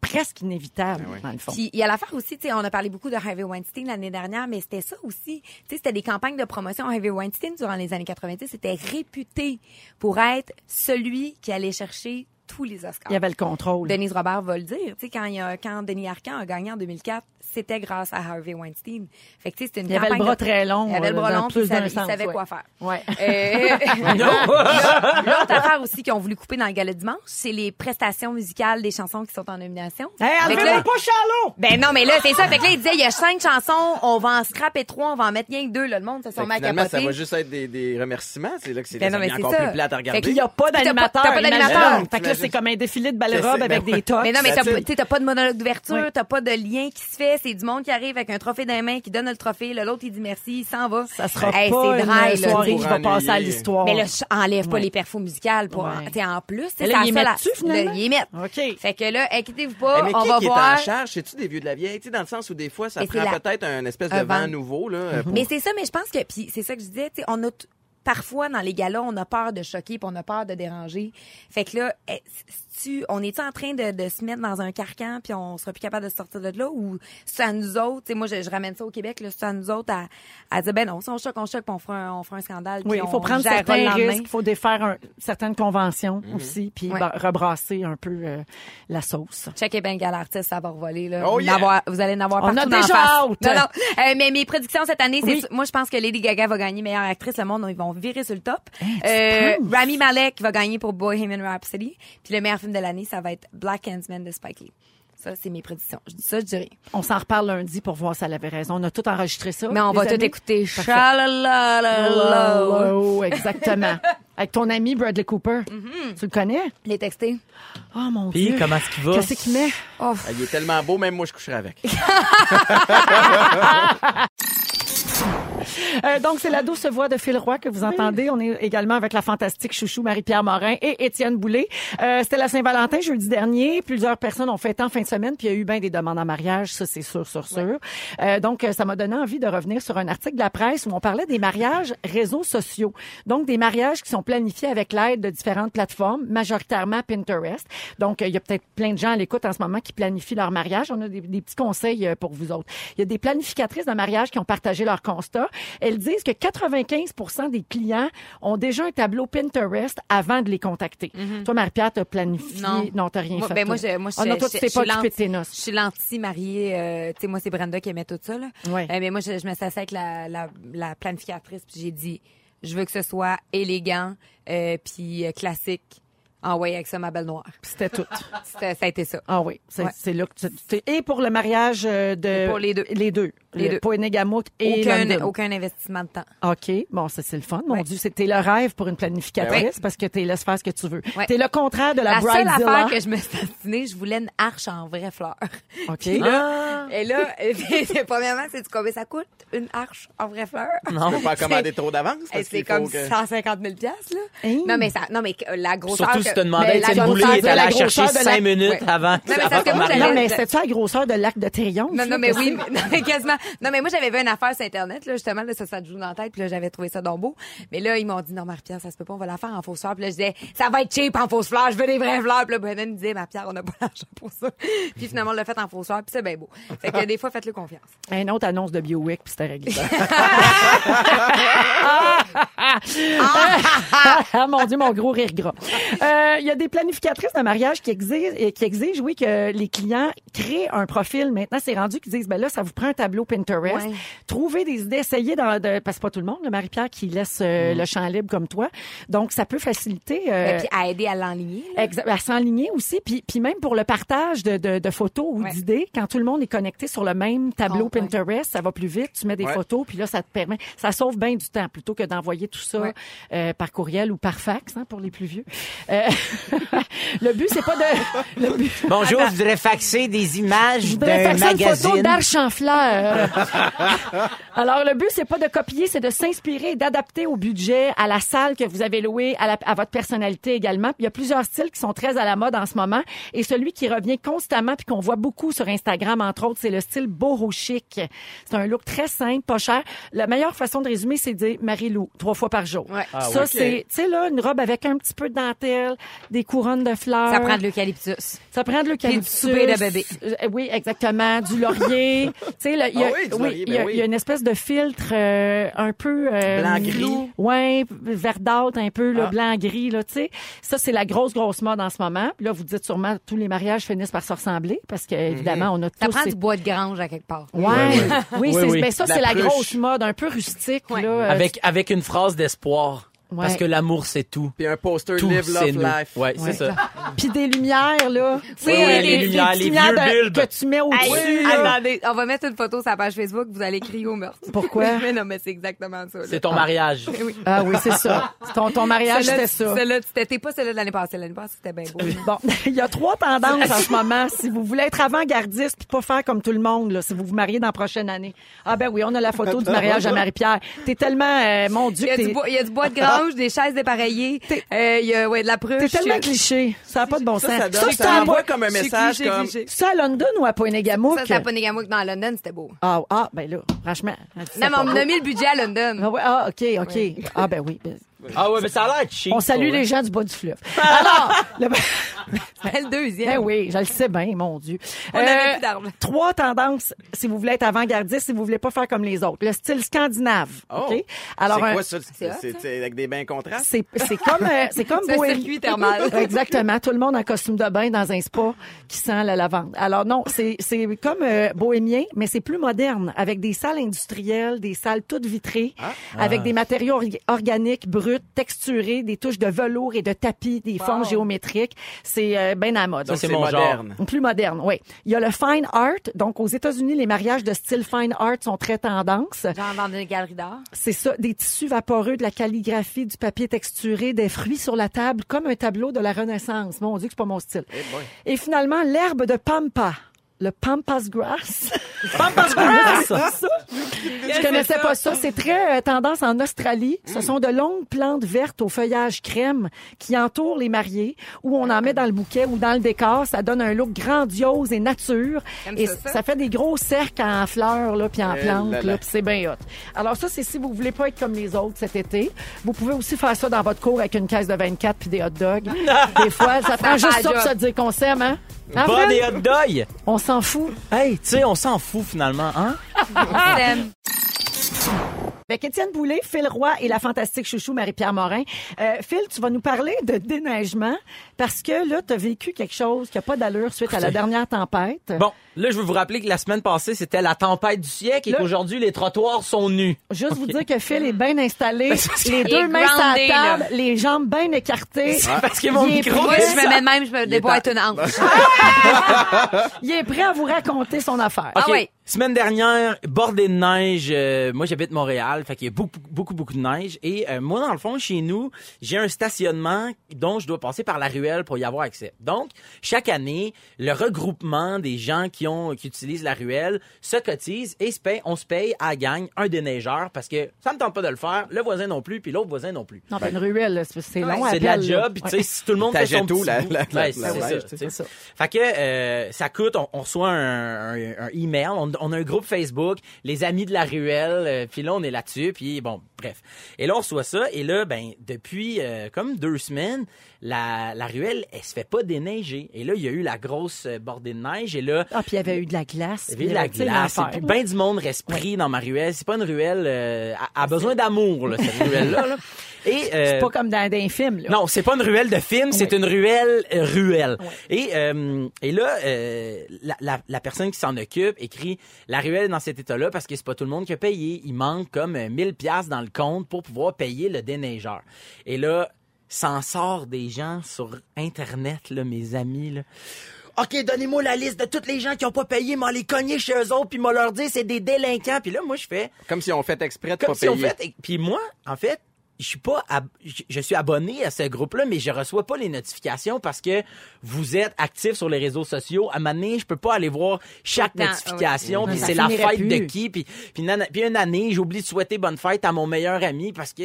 presque inévitable, dans le fond. Puis il y a l'affaire aussi, tu sais, on a parlé beaucoup de Harvey Weinstein l'année dernière, mais c'était ça aussi. Tu sais, c'était des campagnes de promotion. Harvey Weinstein, durant les années 90, c'était réputé pour être celui qui allait chercher tous les Oscars. Il y avait le contrôle. Denise Robert va le dire. Tu sais, quand, il y a, quand Denis Arcand a gagné en 2004, c'était grâce à Harvey Weinstein. Fait que, tu sais, c'était une Il y avait le bras de- très long. Il avait le bras long, puis il savait, d'un il sens, savait ouais. quoi faire. Ouais. Euh, L'autre affaire aussi qu'ils ont voulu couper dans le gala dimanche, c'est les prestations musicales des chansons qui sont en nomination. Hey, Fait que enlevez-moi là- pas Charlot! ben non, mais là, c'est ça. Fait que là, il disait, il y a cinq chansons, on va en scraper trois, on va en mettre rien que deux, là. Le monde se Fait sont que mis à ça va juste être des, des remerciements. C'est là que c'est Ben ça encore ça. plus plate à Fait regarder. Puis il n'y a pas d'animateur. t'as pas d'animateur. Fait que là, c'est comme un défilé de belle Je robe sais, avec des tops. Mais non, mais t'as pas- de monologue d'ouverture, t'as pas de lien qui se fait, c'est du monde qui arrive avec un trophée dans les mains, qui donne le trophée, l'autre, il dit merci, il s'en va. Ça sera Hey, pas c'est une soirée pour qui va passer à l'histoire. Mais là, je enlève pas Ouais. les perfos musicales pour, Ouais. tu en plus, c'est ça ils mettent-tu, finalement? ils mettent. OK. Fait que là, inquiétez-vous Eh, pas, mais on qui, va qui est en charge? C'est-tu des vieux de la vieille? Tu sais, dans le sens où des fois, ça c'est prend la- peut-être un espèce de vent vent. nouveau. Là, pour- Mais c'est ça, mais je pense que, puis c'est ça que je disais, tu sais, on a parfois dans les galas, on a peur de choquer, puis on a peur de déranger. Fait que là, eh, tu, on est en train de, de se mettre dans un carcan, puis on sera plus capable de sortir de là, ou c'est à nous autres, tu sais, moi je, je ramène ça au Québec, là, c'est à nous autres à, à dire ben non, si on choque, on choque, puis on fera un, on fera un scandale. Oui, il faut on prendre certains risques, il faut défaire un- certaines conventions aussi, puis Ouais. bah, rebrasser un peu euh, la sauce. Check et Bengal Artist, ça va revoler. Là. Oh vous, yeah! avoir- vous allez en avoir On partout a dans la déjà face. Non, non. Euh, mais mes prédictions cette année, c'est Oui. moi je pense que Lady Gaga va gagner meilleure actrice. Le monde, ils vont virer sur le top. Tu Euh? Rami Malek va gagner pour Bohemian Rhapsody. Puis le meilleur film de l'année, ça va être Black Handsman de Spike Lee. Ça, c'est mes prédictions. Je dis ça, je dirais. On s'en reparle lundi pour voir si elle avait raison. On a tout enregistré ça. Mais on va tout écouter. Chalalala. Oh, exactement. Avec ton ami Bradley Cooper. Tu le connais? Les textés. Oh mon Puis, Dieu. comment est-ce qu'il va? Qu'est-ce qu'il met? Oh, Ah, Il est tellement beau, même moi, je coucherais avec. Euh, donc, c'est la douce voix de Phil Roy que vous entendez. On est également avec la fantastique chouchou Marie-Pierre Morin et Étienne Boulay. Euh, C'était la Saint-Valentin jeudi dernier. Plusieurs personnes ont fêté en fin de semaine, puis il y a eu bien des demandes en mariage, ça c'est sûr, sûr, sûr. Euh, donc, ça m'a donné envie de revenir sur un article de la presse où on parlait des mariages réseaux sociaux. Donc, des mariages qui sont planifiés avec l'aide de différentes plateformes, majoritairement Pinterest. Donc, euh, il y a peut-être plein de gens à l'écoute en ce moment qui planifient leur mariage. On a des, des petits conseils euh, pour vous autres. Il y a des planificatrices de mariage qui ont partagé leur constat. Elles disent que 95% des clients ont déjà un tableau Pinterest avant de les contacter. Toi, Marie-Pierre, t'as planifié? Non. Non, t'as rien Moi, fait. ben, moi, je, moi, je, non, toi, je- tu pas suis occupé de tes lenti- noces. Je suis l'anti-mariée. euh, tu sais, moi, c'est Brenda qui aimait tout ça, là. Ouais. Euh, mais moi, je, je me suis assise avec la, la, la planificatrice, puis j'ai dit, je veux que ce soit élégant, euh, puis euh, classique. Ah ouais, avec ça, ma belle noire. Puis C'était tout. C'était- ça a été ça. Ah oui, c'est Ouais. c'est là que tu... Et pour le mariage euh, de... Et pour les deux. Les deux. Les Le deux. Et Aucun, London. aucun investissement de temps. OK. Bon, ça, c'est le fun. Mon Ouais. Dieu, c'était le rêve pour une planificatrice Ouais. parce que tu laisses faire ce que tu veux. Ouais. T'es le contraire de la, La, seule bridezilla. affaire que je me suis destinée, je voulais une arche en vraie fleur. OK. Puis là, et là, premièrement, c'est du combien ça coûte, une arche en vraie fleur? Tu peux pas commander trop d'avance. C'est qu'il faut comme que- 150 000 piastres, là. Hey. Non, mais ça, non, mais la grosseur. Surtout si tu te demandais, Étienne Boulay grosseur est de allé la chercher cinq minutes Ouais. avant. Non, mais mais c'était-tu la grosseur de l'arc de Triomphe? Non, non, mais oui, quasiment. Non, mais moi, j'avais vu une affaire sur Internet, là, justement, là, ça, ça te joue dans la tête, puis là, j'avais trouvé ça donc beau. Mais là, ils m'ont dit, non, Marie-Pierre, ça se peut pas, on va la faire en fausse fleur. Puis là, je disais, ça va être cheap en fausse fleur, je veux des vraies fleurs. Puis là, Brennan me disait, Marie-Pierre, on n'a pas l'argent pour ça. puis finalement, on l'a fait en fausse fleur, puis c'est bien beau. Fait que des fois, faites-le confiance. Un autre annonce de Biowick, puis c'était réglé. ah mon Dieu, mon gros rire gras. Euh, Il y a des planificatrices de mariage qui exigent, qui exigent, oui, que les clients créent un profil. Maintenant, c'est rendu qu'ils disent, ben là, ça vous prend un tableau Pinterest. Ouais. Trouvez des idées, essayez dans, de, parce que pas tout le monde, le Marie-Pierre, qui laisse euh, le champ libre comme toi. Donc, ça peut faciliter. euh, Et puis à aider à l'enligner. à s'enligner aussi, puis, puis même pour le partage de, de, de photos ou Ouais. d'idées, quand tout le monde est connecté sur le même tableau Oh, ouais. Pinterest, ça va plus vite, tu mets des Ouais. photos, puis là, ça te permet, ça sauve bien du temps, plutôt que d'envoyer tout ça Ouais. euh, par courriel ou par fax, hein, pour les plus vieux. Euh, le but, c'est pas de... Le but, Bonjour, je voudrais faxer des je images voudrais d'un faire ça une photo magazine. d'arche en fleurs. Alors, le but, c'est pas de copier, c'est de s'inspirer d'adapter au budget, à la salle que vous avez louée, à, la- à votre personnalité également. Puis il y a plusieurs styles qui sont très à la mode en ce moment. Et celui qui revient constamment puis qu'on voit beaucoup sur Instagram, entre autres, c'est le style boho chic. C'est un look très simple, pas cher. La meilleure façon de résumer, c'est de dire Marie-Lou, trois fois par jour. Ouais. Ah, ça, c'est, tu sais, là, une robe avec un petit peu de dentelle, des couronnes de fleurs. Ça prend de l'eucalyptus. Ça prend de l'eucalyptus. Puis du souper de bébé. Euh, oui, exactement. Du laurier. tu sais, il y a, Ah oui, y a- ben oui. il y a une espèce de filtre euh, un peu euh, Blanc-gris. Ouais, verdâtre un peu, là, Ah. blanc-gris, là, tu sais. Ça, c'est la grosse, grosse mode en ce moment. Puis là, vous dites sûrement, tous les mariages finissent par se ressembler parce que, évidemment, on a Ça tous... prend ces- du bois de grange à quelque part. Ouais, Ouais, oui, Oui, c'est, oui. ben ça, c'est la grosse mode, un peu rustique, Ouais. là. euh, Avec, avec une phrase d'espoir. Ouais. Parce que l'amour, c'est tout. Puis un poster Tout, Live, c'est Love, nous. Life. Ouais, c'est Ouais. ça. Puis des lumières, là. Tu sais, Oui, oui, euh, les lumières, les lumières vieux de- bulbes. que tu mets au-dessus. Attendez, on va mettre une photo sur la page Facebook, vous allez crier au meurtre. Pourquoi? mais non, mais c'est exactement ça. C'est ton mariage. Oui. Ah oui, c'est ça. Ton, ton mariage, c'était ça. Celle-là, c'était t'es pas celle-là de l'année passée. L'année passée, c'était bien beau. Bon, il y a trois tendances en ce moment. Si vous voulez être avant-gardiste puis pas faire comme tout le monde, là, si vous vous mariez dans la prochaine année. Ah ben oui, on a la photo du mariage à Marie-Pierre. T'es tellement, euh, mon Dieu, Il y, a du t'es, bois, il y des chaises dépareillées, euh, il y a ouais, de la pruche. t'es tellement cliché. Ça n'a pas de bon Ça, sens. ça c'est ça à- envoie comme un message cliché, comme... c'est à London ou à Poinégamouk? Ça, c'est à Ponégamouk dans London, c'était beau. Ah, ah, ben là, franchement. ça Non, mais on a mis le budget à London. Ah, ouais, ah, OK, OK. Ah, ben oui. Ben- Ah ouais, mais ça a l'air cheap. On salue les gens du bas du fleuve. Alors, le- C'était le deuxième. ben oui, je le sais bien, mon Dieu. On Euh, avait plus d'argent. Trois tendances, si vous voulez être avant-gardiste, si vous voulez pas faire comme les autres. Le style scandinave. Oh. OK? Alors, c'est quoi ça? C'est avec des bains contrastes? c'est c'est comme euh, c'est comme C'est un circuit thermal. Exactement, tout le monde en costume de bain dans un spa qui sent la lavande. Alors non, c'est c'est comme euh, bohémien, mais c'est plus moderne avec des salles industrielles, des salles toutes vitrées avec des matériaux orga- organiques bruts, texturés, des touches de velours et de tapis, des formes géométriques. C'est euh, bien à la mode. Ça, c'est moderne. Plus moderne, oui. Il y a le fine art. Donc, aux États-Unis, les mariages de style fine art sont très tendance. Genre dans une galerie d'art? C'est ça, des tissus vaporeux, de la calligraphie, du papier texturé, des fruits sur la table, comme un tableau de la Renaissance. Mon Dieu, que c'est pas mon style. Et finalement, l'herbe de pampa. Le pampas grass. Pampas grass! Je connaissais pas ça. C'est très euh, tendance en Australie. Ce sont de longues plantes vertes au feuillage crème qui entourent les mariés, où on en met dans le bouquet ou dans le décor. Ça donne un look grandiose et nature. J'aime Et ça, ça. ça fait des gros cercles en fleurs, là, puis en Eh plantes, là là, là. puis c'est bien hot. Alors ça, c'est si vous voulez pas être comme les autres cet été. Vous pouvez aussi faire ça dans votre cour avec une caisse de 24 puis des hot dogs. des fois, ça prend juste la ça pour job. se dire qu'on s'aime, hein? Hein, Bon des hot dogs! On s'en fout. Hey, tu sais, on s'en fout finalement, hein? Avec Étienne Boulay, Phil Roy et la fantastique chouchou Marie-Pierre Morin. Euh, Phil, tu vas nous parler de déneigement parce que là, tu as vécu quelque chose qui n'a pas d'allure suite à la dernière tempête. Bon, là, je veux vous rappeler que la semaine passée, c'était la tempête du siècle et qu'aujourd'hui, les trottoirs sont nus. Juste vous dire que Phil est bien installé, les deux mains sur la table, là. les jambes bien écartées. Parce que mon Il est micro, prêt. Est je me mets même, je me déboîte une hanche. Il est prêt à vous raconter son affaire. Ah OK. Semaine dernière, bordé de neige. euh, moi, j'habite Montréal, fait qu'il y a beaucoup, beaucoup, beaucoup de neige. Et euh, moi, dans le fond, chez nous, j'ai un stationnement dont je dois passer par la ruelle pour y avoir accès. Donc, chaque année, le regroupement des gens qui ont, qui utilisent la ruelle se cotise et se paye, on se paye à la gang un déneigeur parce que ça me tente pas de le faire, le voisin non plus, puis l'autre voisin non plus. Non, ben, une ruelle, là, c'est c'est long à C'est de la job, puis tu sais, si tout le monde fait son tout, petit la- bout, la- la- ouais, la c'est ça, c'est sais. ça. Fait que euh, ça coûte, on, on reçoit un, un, un email, on, on a un groupe Facebook, les amis de la ruelle, euh, puis là, on est là-dessus, puis bon, bref. Et là, on reçoit ça, et là, ben, depuis euh, comme deux semaines, la, la ruelle, elle se fait pas déneiger. Et là, il y a eu la grosse euh, bordée de neige, et là, Ah, puis il y avait eu de la glace. il y avait de la glace, et puis ben du monde reste pris dans ma ruelle. C'est pas une ruelle, euh, a, a besoin d'amour, cette ruelle-là. là. Et, euh, C'est pas comme dans des films, là. non, c'est pas une ruelle de film, c'est une ruelle euh, ruelle. Et euh, et là, euh, la, la, la personne qui s'en occupe écrit la ruelle est dans cet état-là parce que c'est pas tout le monde qui a payé. Il manque comme euh, 1000 pièces dans le compte pour pouvoir payer le déneigeur. Et là, s'en sort des gens sur internet là, mes amis là. OK, donnez-moi la liste de tous les gens qui ont pas payé, m'en les cogner chez eux autres, puis m'en leur dire c'est des délinquants. Puis là, moi, je fais, Comme si on fait exprès de comme pas si on payer. fait. Puis moi, en fait, je suis pas, ab- je- suis abonné à ce groupe-là, mais je reçois pas les notifications parce que vous êtes actif sur les réseaux sociaux. À un moment donné, je peux pas aller voir chaque notification, ouais. puis Ça c'est la fête de qui, puis puis, une année, j'ai oublié de souhaiter bonne fête à mon meilleur ami parce que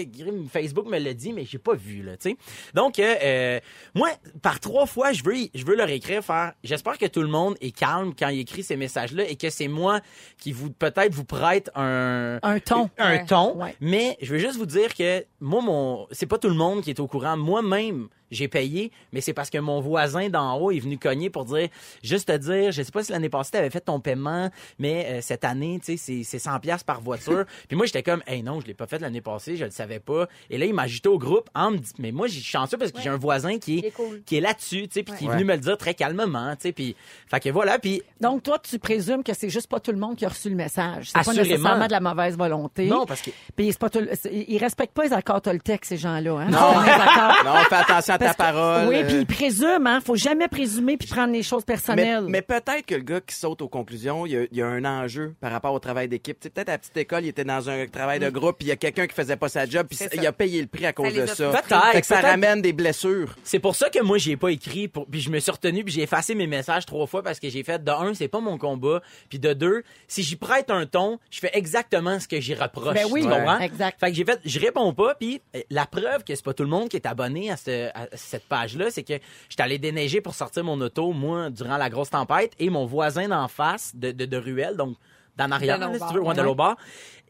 Facebook me l'a dit, mais j'ai pas vu là, tu sais. Donc euh, euh, moi, par trois fois, je veux, je veux leur écrire, faire. J'espère que tout le monde est calme quand il écrit ces messages-là et que c'est moi qui vous peut-être vous prête un Un ton. un Ouais. ton. Ouais. Mais je veux juste vous dire que moi, mon, c'est pas tout le monde qui est au courant. Moi-même, j'ai payé, mais c'est parce que mon voisin d'en haut est venu cogner pour dire, juste te dire, je sais pas si l'année passée t'avais fait ton paiement, mais euh, cette année, tu sais, c'est, c'est 100 pièces par voiture. Puis moi, j'étais comme, hey non, je l'ai pas fait l'année passée, je le savais pas. Et là, il m'a ajouté au groupe en me dit, mais moi, j'ai chanceux parce que j'ai un voisin qui est, est cool. qui est là-dessus, tu sais, puis qui est Ouais. venu me le dire très calmement, tu sais, puis, fait que voilà, puis Donc, toi, tu présumes que c'est juste pas tout le monde qui a reçu le message. C'est pas nécessairement de la mauvaise volonté. non, parce que Puis c'est pas tout, ils respectent pas les accords Toltec, ces gens-là. Hein? Non. Non, fais attention à ta Parce que- parole. Oui, euh, puis ils présument, hein. Faut jamais présumer puis prendre les choses personnelles. mais peut-être que le gars qui saute aux conclusions, il y a, il y a un enjeu par rapport au travail d'équipe. Tu sais, peut-être à la petite école, il était dans un travail de groupe, puis il y a quelqu'un qui faisait pas sa job, puis il a payé le prix à cause de ça. que ça Peut-être. ramène des blessures. C'est pour ça que moi j'ai pas écrit pour puis je me suis retenu puis j'ai effacé mes messages trois fois parce que j'ai fait de un c'est pas mon combat puis de deux si j'y prête un ton je fais exactement ce que j'y reproche Ben oui, comprends? exact. fait que j'ai fait je réponds pas puis euh, la preuve que c'est pas tout le monde qui est abonné à, ce- à cette page là c'est que j'étais allé déneiger pour sortir mon auto moi durant la grosse tempête et mon voisin d'en face de, de, de ruelle donc d'en arrière là, si tu veux, ouais, de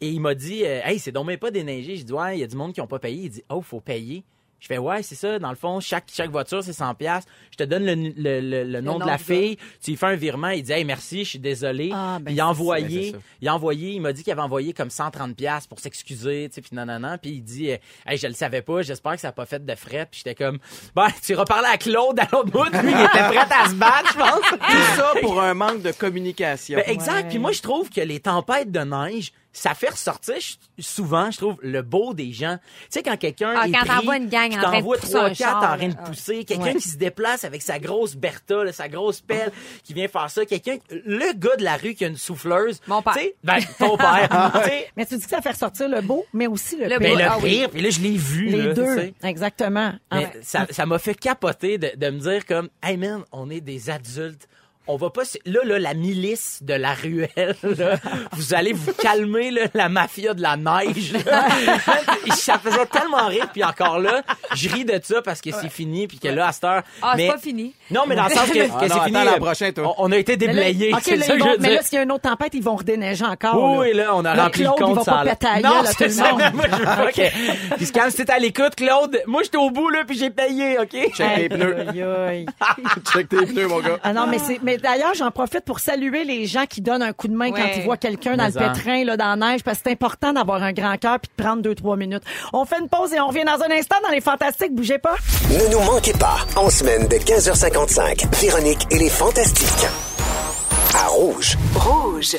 et il m'a dit euh, hey c'est donc même pas déneigé j'ai dit ouais il y a du monde qui ont pas payé il dit oh faut payer je fais ouais, c'est ça. Dans le fond, chaque chaque voiture c'est 100 pièces. Je te donne le, le, le, le nom nom de la fille. Tu lui fais un virement. Il dit hey merci, je suis désolé. Ah, ben, puis il a envoyé. Ben, il a envoyé. Il m'a dit qu'il avait envoyé comme 130 pièces pour s'excuser, tu sais. Puis non non non. Puis il dit euh, hey je le savais pas. J'espère que ça a pas fait de frais. Puis j'étais comme ben tu reparles à Claude à l'autre bout. Lui il était prêt à se battre, je pense. Tout ça pour un manque de communication. Ben, exact. Ouais. Puis moi, je trouve que les tempêtes de neige, ça fait ressortir souvent, je trouve, le beau des gens. Tu sais, quand quelqu'un Ah, quand t'envoies une gang en train de pousser trois, un quatre char, en train de là. pousser, quelqu'un Ouais. qui se déplace avec sa grosse Bertha, là, sa grosse pelle, qui vient faire ça, quelqu'un, le gars de la rue qui a une souffleuse. Mon père. Tu sais, ben, ton père. tu sais. Mais tu dis que ça fait ressortir le beau, mais aussi le, Le pire. Ben, le Ah oui. pire, puis là, je l'ai vu. Les là, deux. Exactement. Mais En- ça, ça m'a fait capoter de, de me dire comme, hey man, on est des adultes. On va pas, là, là, la milice de la ruelle, là, vous allez vous calmer, là, la mafia de la neige, là. ça faisait tellement rire, puis encore là, je ris de ça parce que c'est fini, puis que là, à cette heure. Ah, c'est mais- pas fini. Non, mais dans le sens que, que Ah non, c'est fini. attends euh, prochain, toi. On, on a été déblayés, OK, c'est là, ça que vont- mais là, s'il y a une autre tempête, ils vont redéneiger encore. Oui, là, on a rempli Claude, le compte. il va ça pas péter à Non, c'est ça. monde. Moi, je veux que... Puis quand c'était à l'écoute, Claude, moi, j'étais au bout, là, puis j'ai payé, OK? Check tes pneus. Check tes pneus, mon gars. Ah non, mais c'est, mais d'ailleurs, j'en profite pour saluer les gens qui donnent un coup de main quand ils voient quelqu'un dans Mais le en. pétrin, là, dans la neige, parce que c'est important d'avoir un grand cœur puis de prendre deux, trois minutes. On fait une pause et on revient dans un instant dans les fantastiques. Bougez pas. Ne nous manquez pas, en semaine de 15h55, Véronique et les Fantastiques. À Rouge. Rouge.